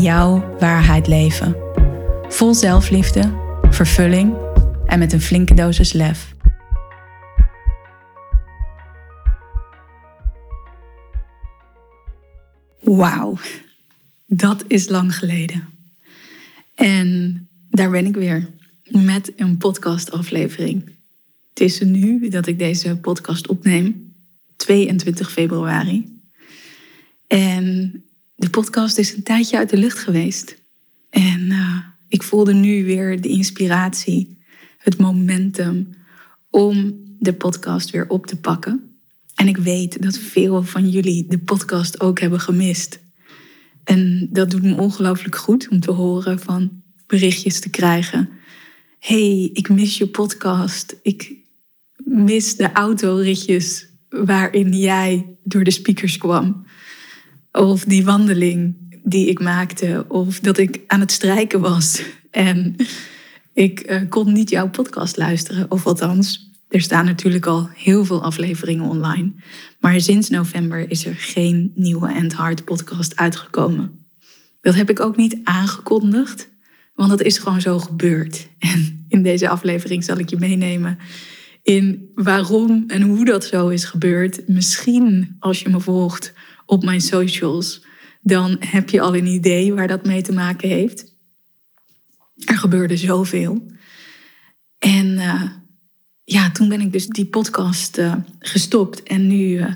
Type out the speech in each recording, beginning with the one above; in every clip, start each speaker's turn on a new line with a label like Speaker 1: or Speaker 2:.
Speaker 1: jouw waarheid leven. Vol zelfliefde, vervulling en met een flinke dosis lef. Wauw, dat is lang geleden. En daar ben ik weer met een podcastaflevering. Het is nu dat ik deze podcast opneem, 22 februari. En de podcast is een tijdje uit de lucht geweest. En uh, ik voelde nu weer de inspiratie, het momentum om de podcast weer op te pakken. En ik weet dat veel van jullie de podcast ook hebben gemist. En dat doet me ongelooflijk goed om te horen van berichtjes te krijgen. hey, ik mis je podcast. Ik mis de autoritjes waarin jij door de speakers kwam. Of die wandeling die ik maakte. Of dat ik aan het strijken was. En ik uh, kon niet jouw podcast luisteren. Of althans, er staan natuurlijk al heel veel afleveringen online. Maar sinds november is er geen nieuwe End Hard podcast uitgekomen. Dat heb ik ook niet aangekondigd. Want dat is gewoon zo gebeurd. En in deze aflevering zal ik je meenemen in waarom en hoe dat zo is gebeurd. Misschien als je me volgt op mijn socials, dan heb je al een idee waar dat mee te maken heeft. Er gebeurde zoveel. En uh, ja, toen ben ik dus die podcast uh, gestopt en nu, uh,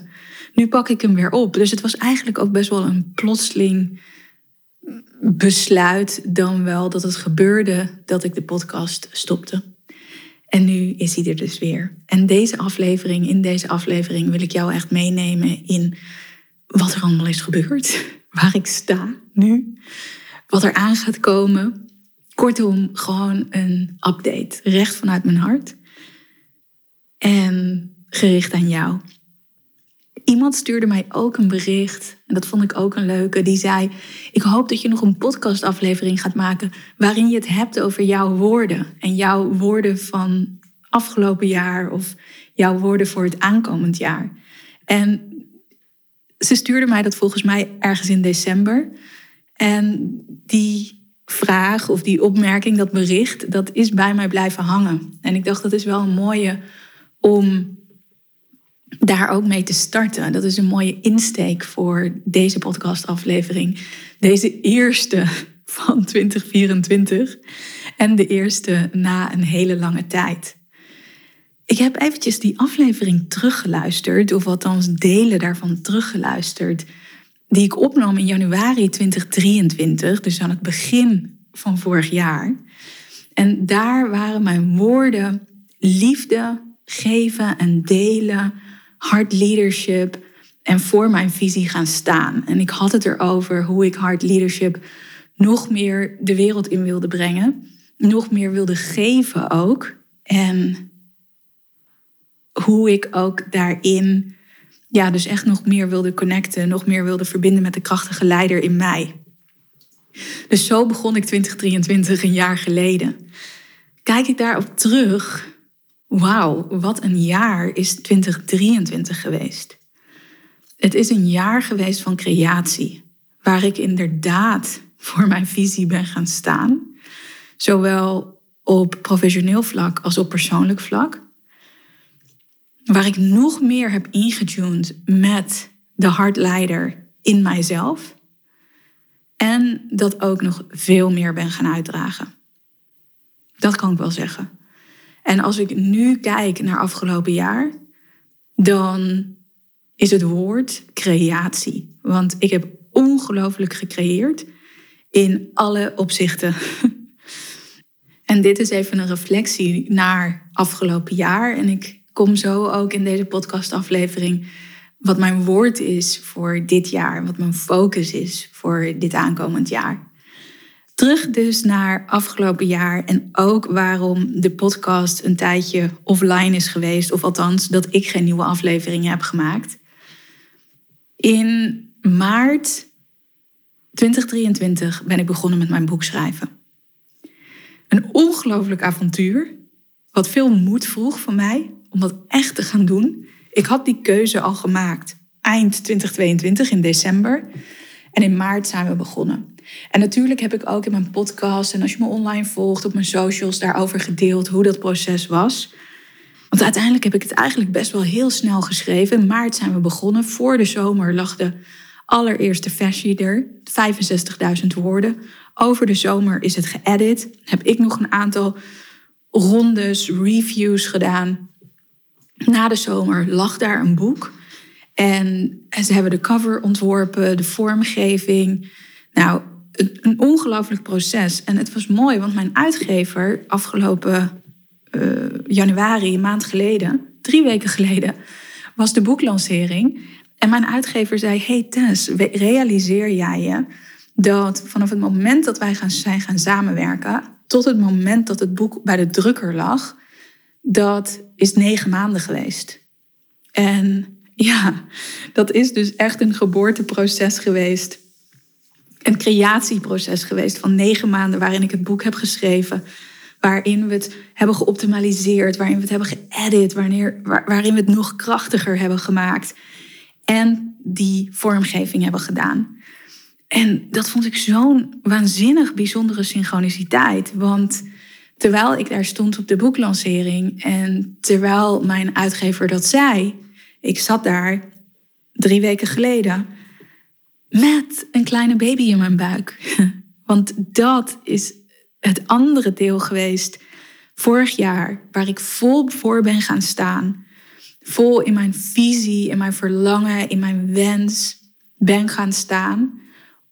Speaker 1: nu pak ik hem weer op. Dus het was eigenlijk ook best wel een plotseling besluit dan wel dat het gebeurde dat ik de podcast stopte. En nu is hij er dus weer. En deze aflevering, in deze aflevering wil ik jou echt meenemen in wat er allemaal is gebeurd, waar ik sta nu, wat er aan gaat komen. Kortom, gewoon een update, recht vanuit mijn hart. En gericht aan jou. Iemand stuurde mij ook een bericht, en dat vond ik ook een leuke, die zei: Ik hoop dat je nog een podcastaflevering gaat maken waarin je het hebt over jouw woorden. En jouw woorden van afgelopen jaar of jouw woorden voor het aankomend jaar. En ze stuurde mij dat volgens mij ergens in december. En die vraag of die opmerking, dat bericht, dat is bij mij blijven hangen. En ik dacht, dat is wel een mooie om daar ook mee te starten. Dat is een mooie insteek voor deze podcastaflevering. Deze eerste van 2024 en de eerste na een hele lange tijd. Ik heb eventjes die aflevering teruggeluisterd, of althans delen daarvan teruggeluisterd, die ik opnam in januari 2023, dus aan het begin van vorig jaar. En daar waren mijn woorden liefde, geven en delen, hard leadership en voor mijn visie gaan staan. En ik had het erover hoe ik hard leadership nog meer de wereld in wilde brengen, nog meer wilde geven ook. En hoe ik ook daarin, ja, dus echt nog meer wilde connecten, nog meer wilde verbinden met de krachtige leider in mij. Dus zo begon ik 2023 een jaar geleden. Kijk ik daarop terug, wauw, wat een jaar is 2023 geweest. Het is een jaar geweest van creatie, waar ik inderdaad voor mijn visie ben gaan staan. Zowel op professioneel vlak als op persoonlijk vlak waar ik nog meer heb ingetuned met de hartleider in mijzelf. En dat ook nog veel meer ben gaan uitdragen. Dat kan ik wel zeggen. En als ik nu kijk naar afgelopen jaar, dan is het woord creatie. Want ik heb ongelooflijk gecreëerd in alle opzichten. En dit is even een reflectie naar afgelopen jaar. En ik kom zo ook in deze podcastaflevering wat mijn woord is voor dit jaar, wat mijn focus is voor dit aankomend jaar. Terug dus naar afgelopen jaar en ook waarom de podcast een tijdje offline is geweest, of althans dat ik geen nieuwe afleveringen heb gemaakt. In maart 2023 ben ik begonnen met mijn boek schrijven. Een ongelooflijk avontuur, wat veel moed vroeg van mij om dat echt te gaan doen. Ik had die keuze al gemaakt eind 2022 in december. En in maart zijn we begonnen. En natuurlijk heb ik ook in mijn podcast en als je me online volgt op mijn socials daarover gedeeld hoe dat proces was. Want uiteindelijk heb ik het eigenlijk best wel heel snel geschreven. In maart zijn we begonnen. Voor de zomer lag de allereerste versie er, 65.000 woorden. Over de zomer is het geëdit. Heb ik nog een aantal rondes, reviews gedaan. Na de zomer lag daar een boek. En, ze hebben de cover ontworpen, de vormgeving. Nou, een, een ongelooflijk proces. En het was mooi, want mijn uitgever afgelopen uh, januari, een maand geleden, drie weken geleden, was de boeklancering. En mijn uitgever zei: Hey Tess, realiseer jij je dat vanaf het moment dat wij gaan, zijn gaan samenwerken, tot het moment dat het boek bij de drukker lag, dat is negen maanden geweest. En ja, dat is dus echt een geboorteproces geweest. Een creatieproces geweest van negen maanden waarin ik het boek heb geschreven. Waarin we het hebben geoptimaliseerd, waarin we het hebben geëdit, wanneer, waarin we het nog krachtiger hebben gemaakt. En die vormgeving hebben gedaan. En dat vond ik zo'n waanzinnig bijzondere synchroniciteit. Want terwijl ik daar stond op de boeklancering en terwijl mijn uitgever dat zei, ik zat daar drie weken geleden met een kleine baby in mijn buik. Want dat is het andere deel geweest vorig jaar, waar ik vol voor ben gaan staan. Vol in mijn visie, in mijn verlangen, in mijn wens ben gaan staan.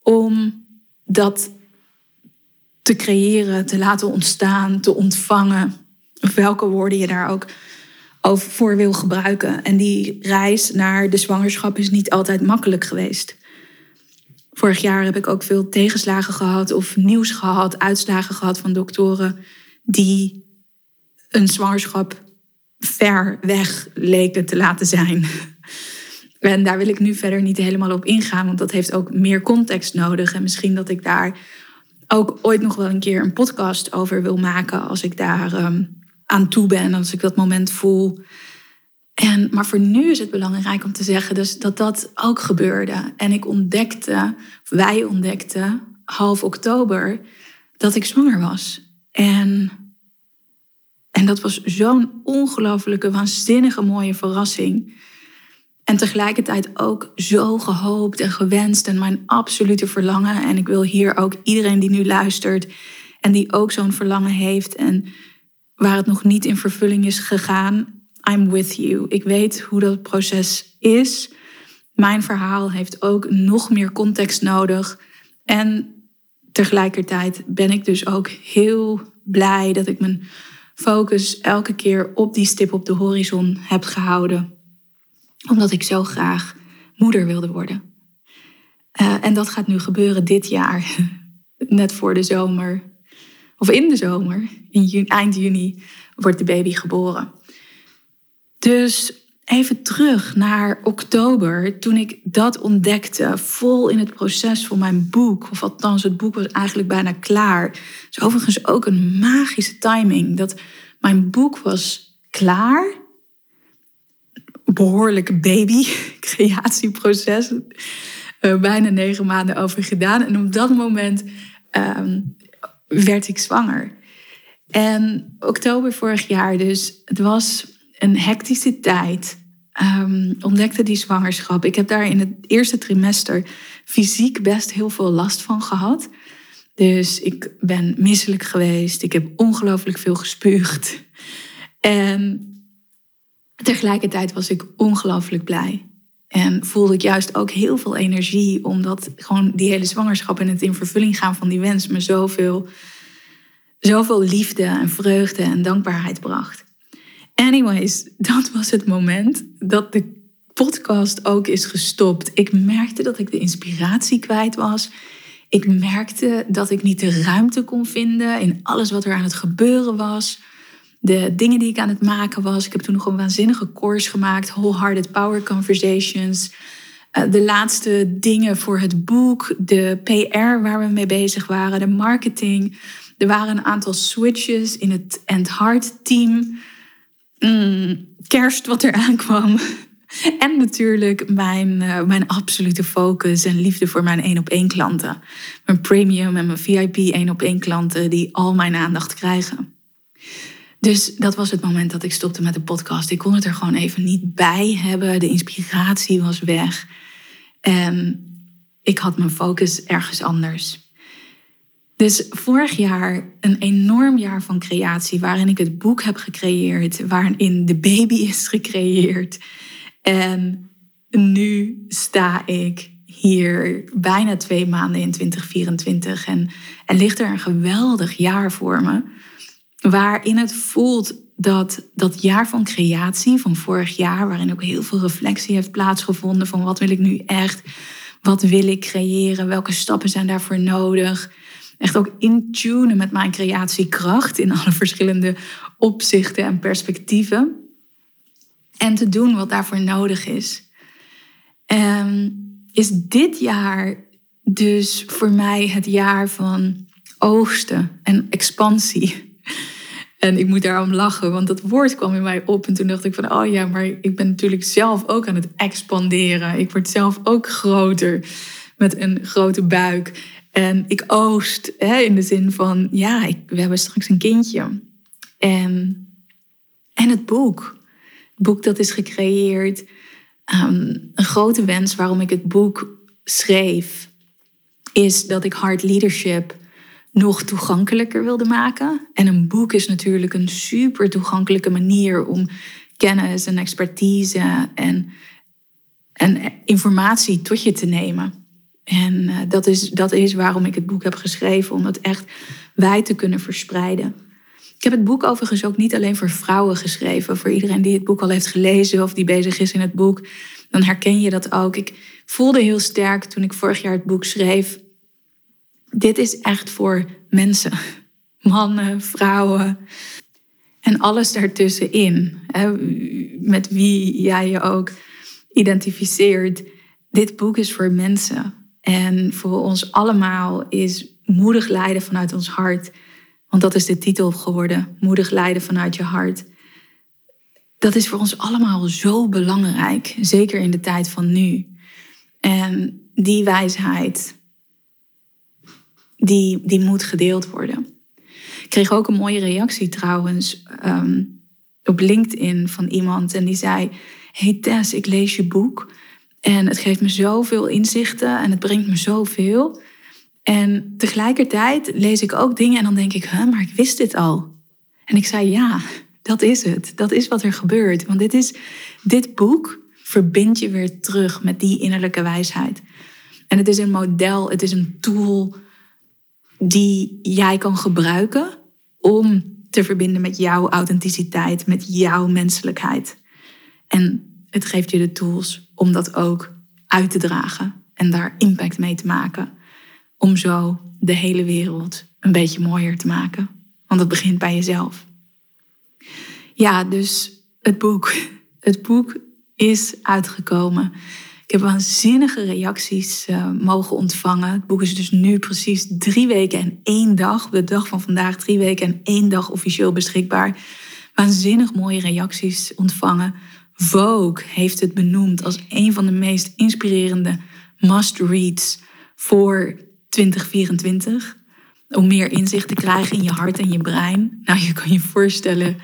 Speaker 1: Om dat te creëren, te laten ontstaan, te ontvangen. Of welke woorden je daar ook voor wil gebruiken. En die reis naar de zwangerschap is niet altijd makkelijk geweest. Vorig jaar heb ik ook veel tegenslagen gehad of nieuws gehad, uitslagen gehad van doktoren die een zwangerschap ver weg leken te laten zijn. En daar wil ik nu verder niet helemaal op ingaan, want dat heeft ook meer context nodig. En misschien dat ik daar ook ooit nog wel een keer een podcast over wil maken als ik daar ehm, aan toe ben, als ik dat moment voel. En, maar voor nu is het belangrijk om te zeggen dus dat dat ook gebeurde. En ik ontdekte, wij ontdekten half oktober dat ik zwanger was. En, en dat was zo'n ongelofelijke, waanzinnige mooie verrassing. En tegelijkertijd ook zo gehoopt en gewenst en mijn absolute verlangen. En ik wil hier ook iedereen die nu luistert en die ook zo'n verlangen heeft en waar het nog niet in vervulling is gegaan, I'm with you. Ik weet hoe dat proces is. Mijn verhaal heeft ook nog meer context nodig. En tegelijkertijd ben ik dus ook heel blij dat ik mijn focus elke keer op die stip op de horizon heb gehouden. Omdat ik zo graag moeder wilde worden. Uh, en dat gaat nu gebeuren dit jaar, net voor de zomer of in de zomer, in eind juni, wordt de baby geboren. Dus even terug naar oktober, toen ik dat ontdekte, vol in het proces van mijn boek, of althans het boek was eigenlijk bijna klaar. is overigens ook een magische timing, dat mijn boek was klaar. Behoorlijke baby, creatieproces, uh, bijna negen maanden over gedaan. En op dat moment ehm, werd ik zwanger. En oktober vorig jaar dus, het was een hectische tijd. Um, ontdekte die zwangerschap. Ik heb daar in het eerste trimester fysiek best heel veel last van gehad. Dus ik ben misselijk geweest. Ik heb ongelooflijk veel gespuugd. En tegelijkertijd was ik ongelooflijk blij. En voelde ik juist ook heel veel energie, omdat gewoon die hele zwangerschap en het in vervulling gaan van die wens me zoveel, zoveel liefde en vreugde en dankbaarheid bracht. Anyways, dat was het moment dat de podcast ook is gestopt. Ik merkte dat ik de inspiratie kwijt was. Ik merkte dat ik niet de ruimte kon vinden in alles wat er aan het gebeuren was. De dingen die ik aan het maken was. Ik heb toen nog een waanzinnige course gemaakt, Wholehearted Power Conversations. Eh, de laatste dingen voor het boek, de PR waar we mee bezig waren, de marketing. Er waren een aantal switches in het End Heart team. Mm, kerst wat er aankwam. En natuurlijk mijn, uh, mijn absolute focus en liefde voor mijn één op één klanten. Mijn premium en mijn VIP één op één klanten die al mijn aandacht krijgen. Dus dat was het moment dat ik stopte met de podcast. Ik kon het er gewoon even niet bij hebben. De inspiratie was weg. En ik had mijn focus ergens anders. Dus vorig jaar een enorm jaar van creatie, waarin ik het boek heb gecreëerd, waarin de baby is gecreëerd. En nu sta ik hier bijna twee maanden in 2024 en er ligt er een geweldig jaar voor me, waarin het voelt dat dat jaar van creatie van vorig jaar, waarin ook heel veel reflectie heeft plaatsgevonden van wat wil ik nu echt, wat wil ik creëren, welke stappen zijn daarvoor nodig echt ook in tune met mijn creatiekracht in alle verschillende opzichten en perspectieven. En te doen wat daarvoor nodig is. En is dit jaar dus voor mij het jaar van oogsten en expansie. En ik moet daarom lachen, want dat woord kwam in mij op. En toen dacht ik van, oh ja, maar ik ben natuurlijk zelf ook aan het expanderen. Ik word zelf ook groter met een grote buik. En ik oost hè, in de zin van, ja, ik, we hebben straks een kindje. En, en het boek. Het boek dat is gecreëerd. Ehm, een grote wens waarom ik het boek schreef, is dat ik hard leadership nog toegankelijker wilde maken. En een boek is natuurlijk een super toegankelijke manier om kennis en expertise en, en informatie tot je te nemen. En uh, dat, is, dat is waarom ik het boek heb geschreven, om het echt wijd te kunnen verspreiden. Ik heb het boek overigens ook niet alleen voor vrouwen geschreven. Voor iedereen die het boek al heeft gelezen of die bezig is in het boek, dan herken je dat ook. Ik voelde heel sterk toen ik vorig jaar het boek schreef. Dit is echt voor mensen. Mannen, vrouwen en alles daartussenin. Met wie jij je ook identificeert. Dit boek is voor mensen. En voor ons allemaal is moedig leiden vanuit ons hart. Want dat is de titel geworden. Moedig leiden vanuit je hart. Dat is voor ons allemaal zo belangrijk. Zeker in de tijd van nu. En die wijsheid, die, die moet gedeeld worden. Ik kreeg ook een mooie reactie trouwens ehm, op LinkedIn van iemand. En die zei: Hey Tess, ik lees je boek. En het geeft me zoveel inzichten en het brengt me zoveel. En tegelijkertijd lees ik ook dingen en dan denk ik, huh, maar ik wist dit al. En ik zei, ja, dat is het. Dat is wat er gebeurt. Want dit, is, dit boek verbindt je weer terug met die innerlijke wijsheid. En het is een model, het is een tool die jij kan gebruiken om te verbinden met jouw authenticiteit, met jouw menselijkheid. En het geeft je de tools om dat ook uit te dragen en daar impact mee te maken. Om zo de hele wereld een beetje mooier te maken. Want het begint bij jezelf. Ja, dus het boek. Het boek is uitgekomen. Ik heb waanzinnige reacties uh, mogen ontvangen. Het boek is dus nu precies drie weken en één dag, de dag van vandaag, drie weken en één dag officieel beschikbaar. Waanzinnig mooie reacties ontvangen. Vogue heeft het benoemd als een van de meest inspirerende must-reads voor 2024. Om meer inzicht te krijgen in je hart en je brein. Nou, je kan je voorstellen.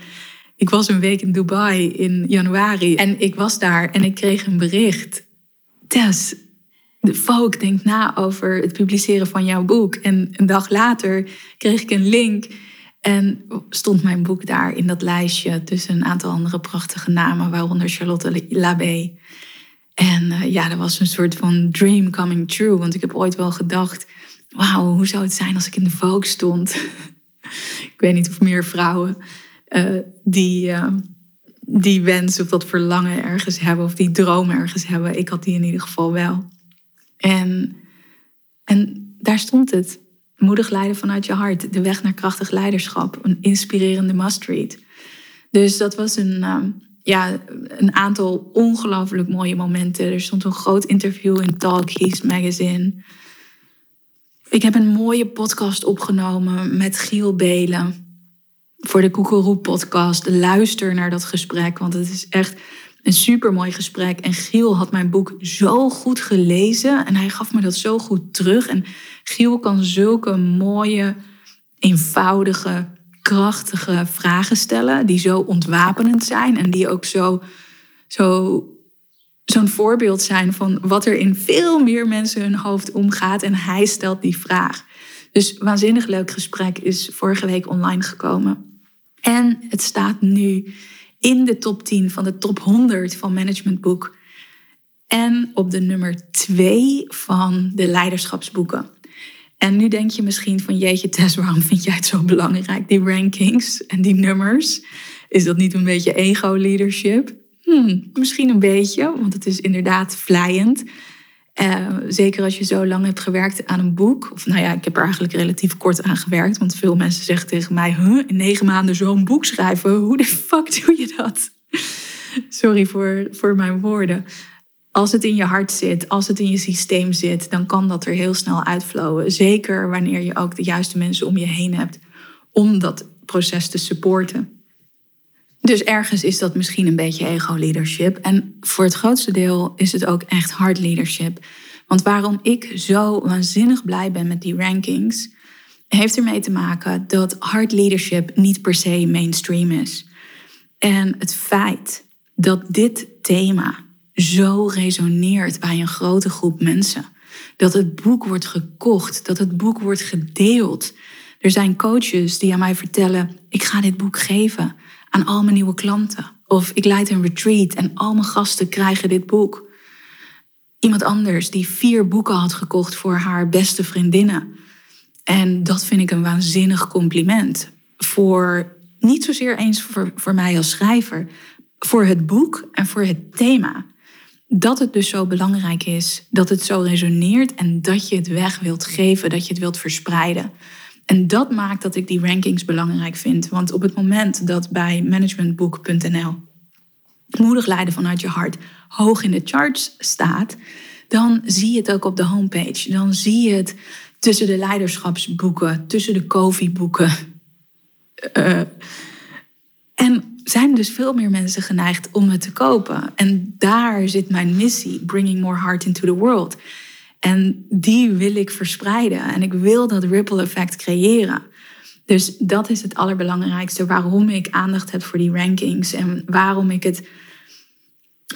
Speaker 1: Ik was een week in Dubai in januari en ik was daar en ik kreeg een bericht. Tess, de Vogue denkt na over het publiceren van jouw boek. En een dag later kreeg ik een link en stond mijn boek daar in dat lijstje tussen een aantal andere prachtige namen, waaronder Charlotte Labé. En uh, ja, dat was een soort van dream coming true. Want ik heb ooit wel gedacht, wauw, hoe zou het zijn als ik in de Vogue stond? ik weet niet of meer vrouwen uh, die, uh, die wens of dat verlangen ergens hebben of die droom ergens hebben. Ik had die in ieder geval wel. En, en daar stond het. Moedig leiden vanuit je hart. De weg naar krachtig leiderschap. Een inspirerende must-read. Dus dat was een, ehm, ja, een aantal ongelooflijk mooie momenten. Er stond een groot interview in Talkies magazine. Ik heb een mooie podcast opgenomen met Giel Belen. Voor de Koekeroe podcast. Luister naar dat gesprek, want het is echt een supermooi gesprek. En Giel had mijn boek zo goed gelezen en hij gaf me dat zo goed terug. En Giel kan zulke mooie, eenvoudige, krachtige vragen stellen, die zo ontwapenend zijn en die ook zo, zo, zo'n voorbeeld zijn van wat er in veel meer mensen hun hoofd omgaat. En hij stelt die vraag. Dus waanzinnig leuk gesprek is vorige week online gekomen. En het staat nu in de top 10 van de top 100 van Managementboek. En op de nummer 2 van de leiderschapsboeken. En nu denk je misschien van jeetje Tess, waarom vind jij het zo belangrijk, die rankings en die nummers? Is dat niet een beetje ego-leadership? Hmm, misschien een beetje, want het is inderdaad vlijend. Uh, zeker als je zo lang hebt gewerkt aan een boek. Of nou ja, ik heb er eigenlijk relatief kort aan gewerkt. Want veel mensen zeggen tegen mij: in negen maanden zo'n boek schrijven. Hoe de fuck doe je dat? Sorry voor, voor mijn woorden. Als het in je hart zit, als het in je systeem zit, dan kan dat er heel snel uitflowen. Zeker wanneer je ook de juiste mensen om je heen hebt om dat proces te supporten. Dus ergens is dat misschien een beetje ego-leadership. En voor het grootste deel is het ook echt hard leadership. Want waarom ik zo waanzinnig blij ben met die rankings, heeft ermee te maken dat hard leadership niet per se mainstream is. En het feit dat dit thema zo resoneert bij een grote groep mensen. Dat het boek wordt gekocht, dat het boek wordt gedeeld. Er zijn coaches die aan mij vertellen: ik ga dit boek geven aan al mijn nieuwe klanten. Of ik leid een retreat en al mijn gasten krijgen dit boek. Iemand anders die vier boeken had gekocht voor haar beste vriendinnen. En dat vind ik een waanzinnig compliment. Voor niet zozeer eens voor, voor mij als schrijver, voor het boek en voor het thema. Dat het dus zo belangrijk is, dat het zo resoneert en dat je het weg wilt geven, dat je het wilt verspreiden. En dat maakt dat ik die rankings belangrijk vind. Want op het moment dat bij managementboek.nl moedig leiden vanuit je hart hoog in de charts staat, dan zie je het ook op de homepage. Dan zie je het tussen de leiderschapsboeken, tussen de koffie-boeken. Uh, en zijn dus veel meer mensen geneigd om het te kopen. En daar zit mijn missie, bringing more heart into the world. En die wil ik verspreiden. En ik wil dat ripple effect creëren. Dus dat is het allerbelangrijkste waarom ik aandacht heb voor die rankings. En waarom ik het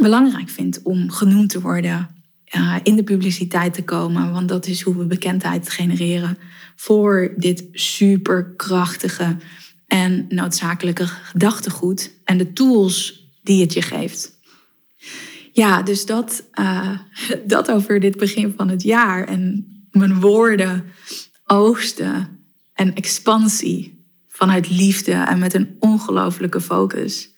Speaker 1: belangrijk vind om genoemd te worden. Uh, in de publiciteit te komen. Want dat is hoe we bekendheid genereren voor dit superkrachtige en noodzakelijke gedachtegoed. En de tools die het je geeft. Ja, dus dat, uh, dat over dit begin van het jaar. En mijn woorden, oogsten en expansie vanuit liefde en met een ongelofelijke focus.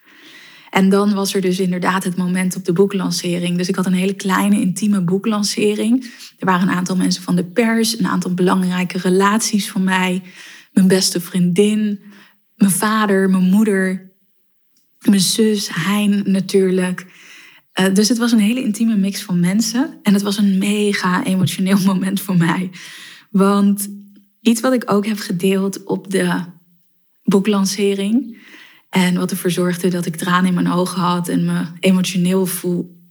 Speaker 1: En dan was er dus inderdaad het moment op de boeklancering. Dus ik had een hele kleine, intieme boeklancering. Er waren een aantal mensen van de pers, een aantal belangrijke relaties van mij, mijn beste vriendin, mijn vader, mijn moeder, mijn zus, Hein natuurlijk. Eh, dus het was een hele intieme mix van mensen. En het was een mega emotioneel moment voor mij. Want iets wat ik ook heb gedeeld op de boeklancering. En wat ervoor zorgde dat ik tranen in mijn ogen had en me emotioneel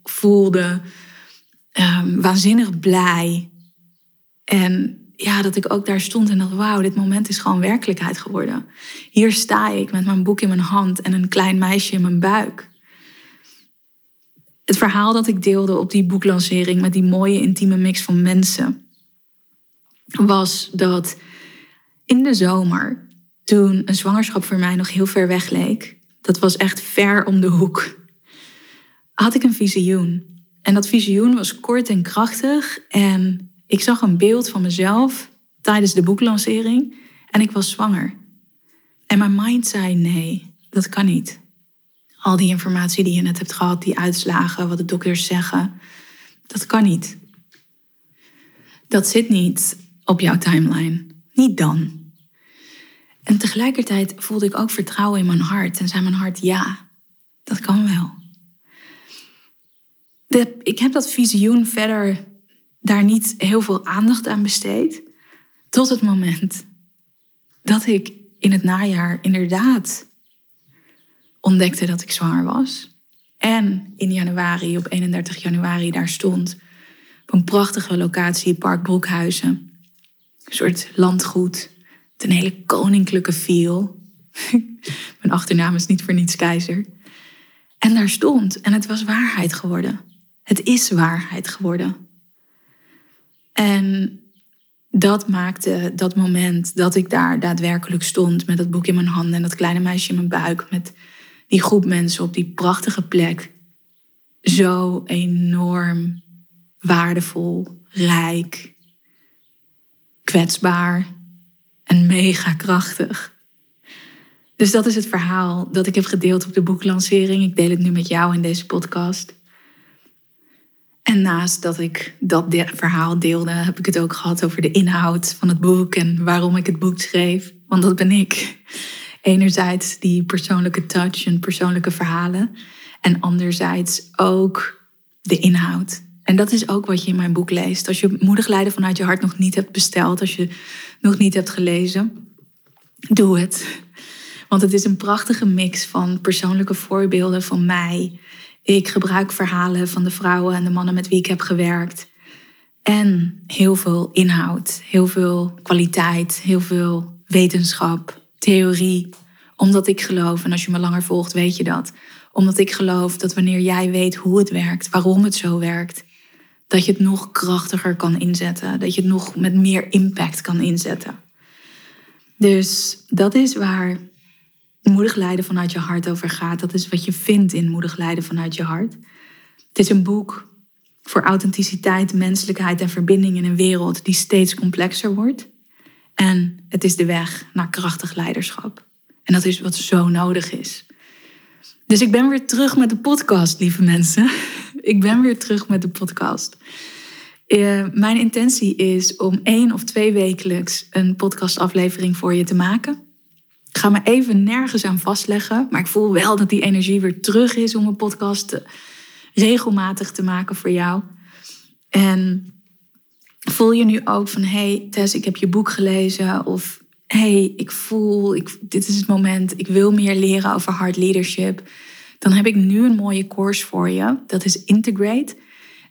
Speaker 1: voelde. Um, waanzinnig blij. En ja, dat ik ook daar stond en dacht, wauw, dit moment is gewoon werkelijkheid geworden. Hier sta ik met mijn boek in mijn hand en een klein meisje in mijn buik het verhaal dat ik deelde op die boeklancering met die mooie intieme mix van mensen, was dat in de zomer, toen een zwangerschap voor mij nog heel ver weg leek, dat was echt ver om de hoek, had ik een visioen. En dat visioen was kort en krachtig en ik zag een beeld van mezelf tijdens de boeklancering en ik was zwanger. En mijn mind zei nee, dat kan niet al die informatie die je net hebt gehad, die uitslagen, wat de dokters zeggen, dat kan niet. Dat zit niet op jouw timeline. Niet dan. En tegelijkertijd voelde ik ook vertrouwen in mijn hart. En zei mijn hart, ja, dat kan wel. De, ik heb dat visioen verder daar niet heel veel aandacht aan besteed. Tot het moment dat ik in het najaar inderdaad ontdekte dat ik zwanger was. En in januari, op 31 januari, daar stond op een prachtige locatie, Park Broekhuizen. Een soort landgoed een hele koninklijke feel. Mijn achternaam is niet voor niets keizer. En daar stond. En het was waarheid geworden. Het is waarheid geworden. En dat maakte dat moment dat ik daar daadwerkelijk stond met dat boek in mijn handen en dat kleine meisje in mijn buik, met die groep mensen op die prachtige plek, zo enorm waardevol, rijk, kwetsbaar en mega krachtig. Dus dat is het verhaal dat ik heb gedeeld op de boeklancering. Ik deel het nu met jou in deze podcast. En naast dat ik dat verhaal deelde, heb ik het ook gehad over de inhoud van het boek en waarom ik het boek schreef. Want dat ben ik. Enerzijds die persoonlijke touch en persoonlijke verhalen. En anderzijds ook de inhoud. En dat is ook wat je in mijn boek leest. Als je Moedig Leiden vanuit je hart nog niet hebt besteld, als je nog niet hebt gelezen, doe het. Want het is een prachtige mix van persoonlijke voorbeelden van mij. Ik gebruik verhalen van de vrouwen en de mannen met wie ik heb gewerkt. En heel veel inhoud, heel veel kwaliteit, heel veel wetenschap, theorie. Omdat ik geloof, en als je me langer volgt, weet je dat. Omdat ik geloof dat wanneer jij weet hoe het werkt, waarom het zo werkt, dat je het nog krachtiger kan inzetten. Dat je het nog met meer impact kan inzetten. Dus dat is waar moedig leiden vanuit je hart over gaat. Dat is wat je vindt in moedig leiden vanuit je hart. Het is een boek voor authenticiteit, menselijkheid en verbinding in een wereld die steeds complexer wordt. En het is de weg naar krachtig leiderschap. En dat is wat zo nodig is. Dus ik ben weer terug met de podcast, lieve mensen. Ik ben weer terug met de podcast. Uh, mijn intentie is om één of twee wekelijks een podcastaflevering voor je te maken. Ik ga me even nergens aan vastleggen, maar ik voel wel dat die energie weer terug is om een podcast regelmatig te maken voor jou. En voel je nu ook van, hey Tess, ik heb je boek gelezen of hey, ik voel, ik, dit is het moment, ik wil meer leren over hard leadership dan heb ik nu een mooie course voor je. Dat is Integrate.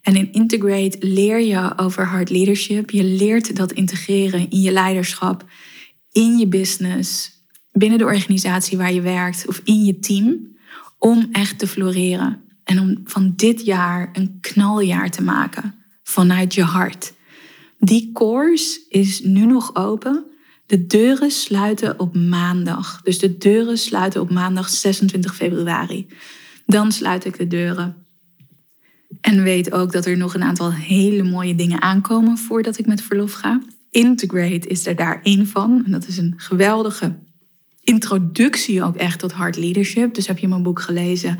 Speaker 1: En in Integrate leer je over hard leadership. Je leert dat integreren in je leiderschap, in je business, binnen de organisatie waar je werkt of in je team. Om echt te floreren. En om van dit jaar een knaljaar te maken vanuit je hart. Die course is nu nog open. De deuren sluiten op maandag. Dus de deuren sluiten op maandag 26 februari. Dan sluit ik de deuren. En weet ook dat er nog een aantal hele mooie dingen aankomen voordat ik met verlof ga. Integrate is er daar één van. En dat is een geweldige introductie ook echt tot hard leadership. Dus heb je mijn boek gelezen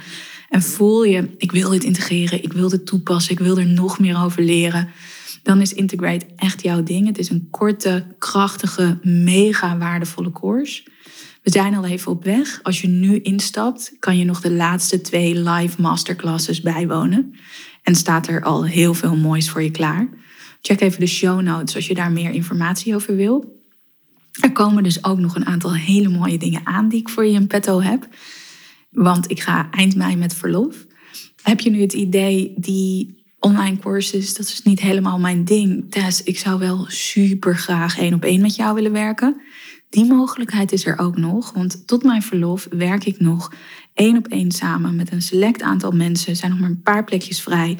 Speaker 1: en voel je, ik wil dit integreren, ik wil dit toepassen, ik wil er nog meer over leren dan is Integrate echt jouw ding. Het is een korte, krachtige, mega waardevolle course. We zijn al even op weg. Als je nu instapt, kan je nog de laatste twee live masterclasses bijwonen. En staat er al heel veel moois voor je klaar. Check even de show notes als je daar meer informatie over wil. Er komen dus ook nog een aantal hele mooie dingen aan die ik voor je in petto heb. Want ik ga eind mei met verlof. Heb je nu het idee, die online courses, dat is niet helemaal mijn ding. Tess, ik zou wel super graag één op één met jou willen werken. Die mogelijkheid is er ook nog, want tot mijn verlof werk ik nog één op één samen met een select aantal mensen. Er zijn nog maar een paar plekjes vrij.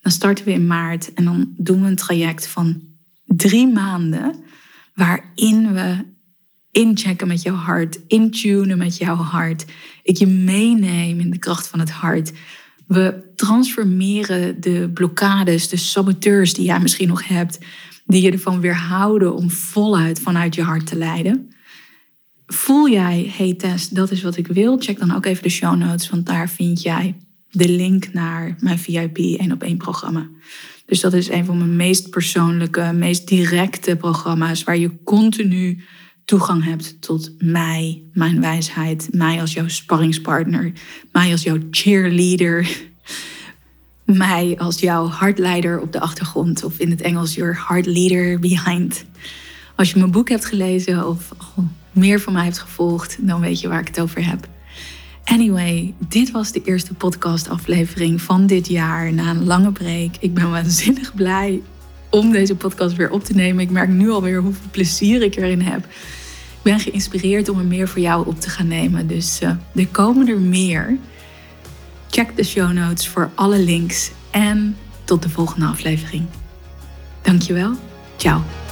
Speaker 1: Dan starten we in maart en dan doen we een traject van drie maanden, waarin we inchecken met jouw hart, intunen met jouw hart. Ik je meeneem in de kracht van het hart. We transformeren de blokkades, de saboteurs die jij misschien nog hebt, die je ervan weerhouden om voluit vanuit je hart te leiden. Voel jij, hey Tess, dat is wat ik wil? Check dan ook even de show notes, want daar vind jij de link naar mijn VIP 1 op 1 programma. Dus dat is een van mijn meest persoonlijke, meest directe programma's waar je continu toegang hebt tot mij, mijn wijsheid, mij als jouw sparringspartner, mij als jouw cheerleader, mij als jouw hartleider op de achtergrond of in het Engels your heart leader behind. Als je mijn boek hebt gelezen of meer van mij hebt gevolgd, dan weet je waar ik het over heb. Anyway, dit was de eerste podcastaflevering van dit jaar na een lange break. Ik ben waanzinnig blij om deze podcast weer op te nemen. Ik merk nu alweer hoeveel plezier ik erin heb. Ben geïnspireerd om er meer voor jou op te gaan nemen. Dus uh, er komen er meer. Check de show notes voor alle links en tot de volgende aflevering. Dankjewel. Ciao.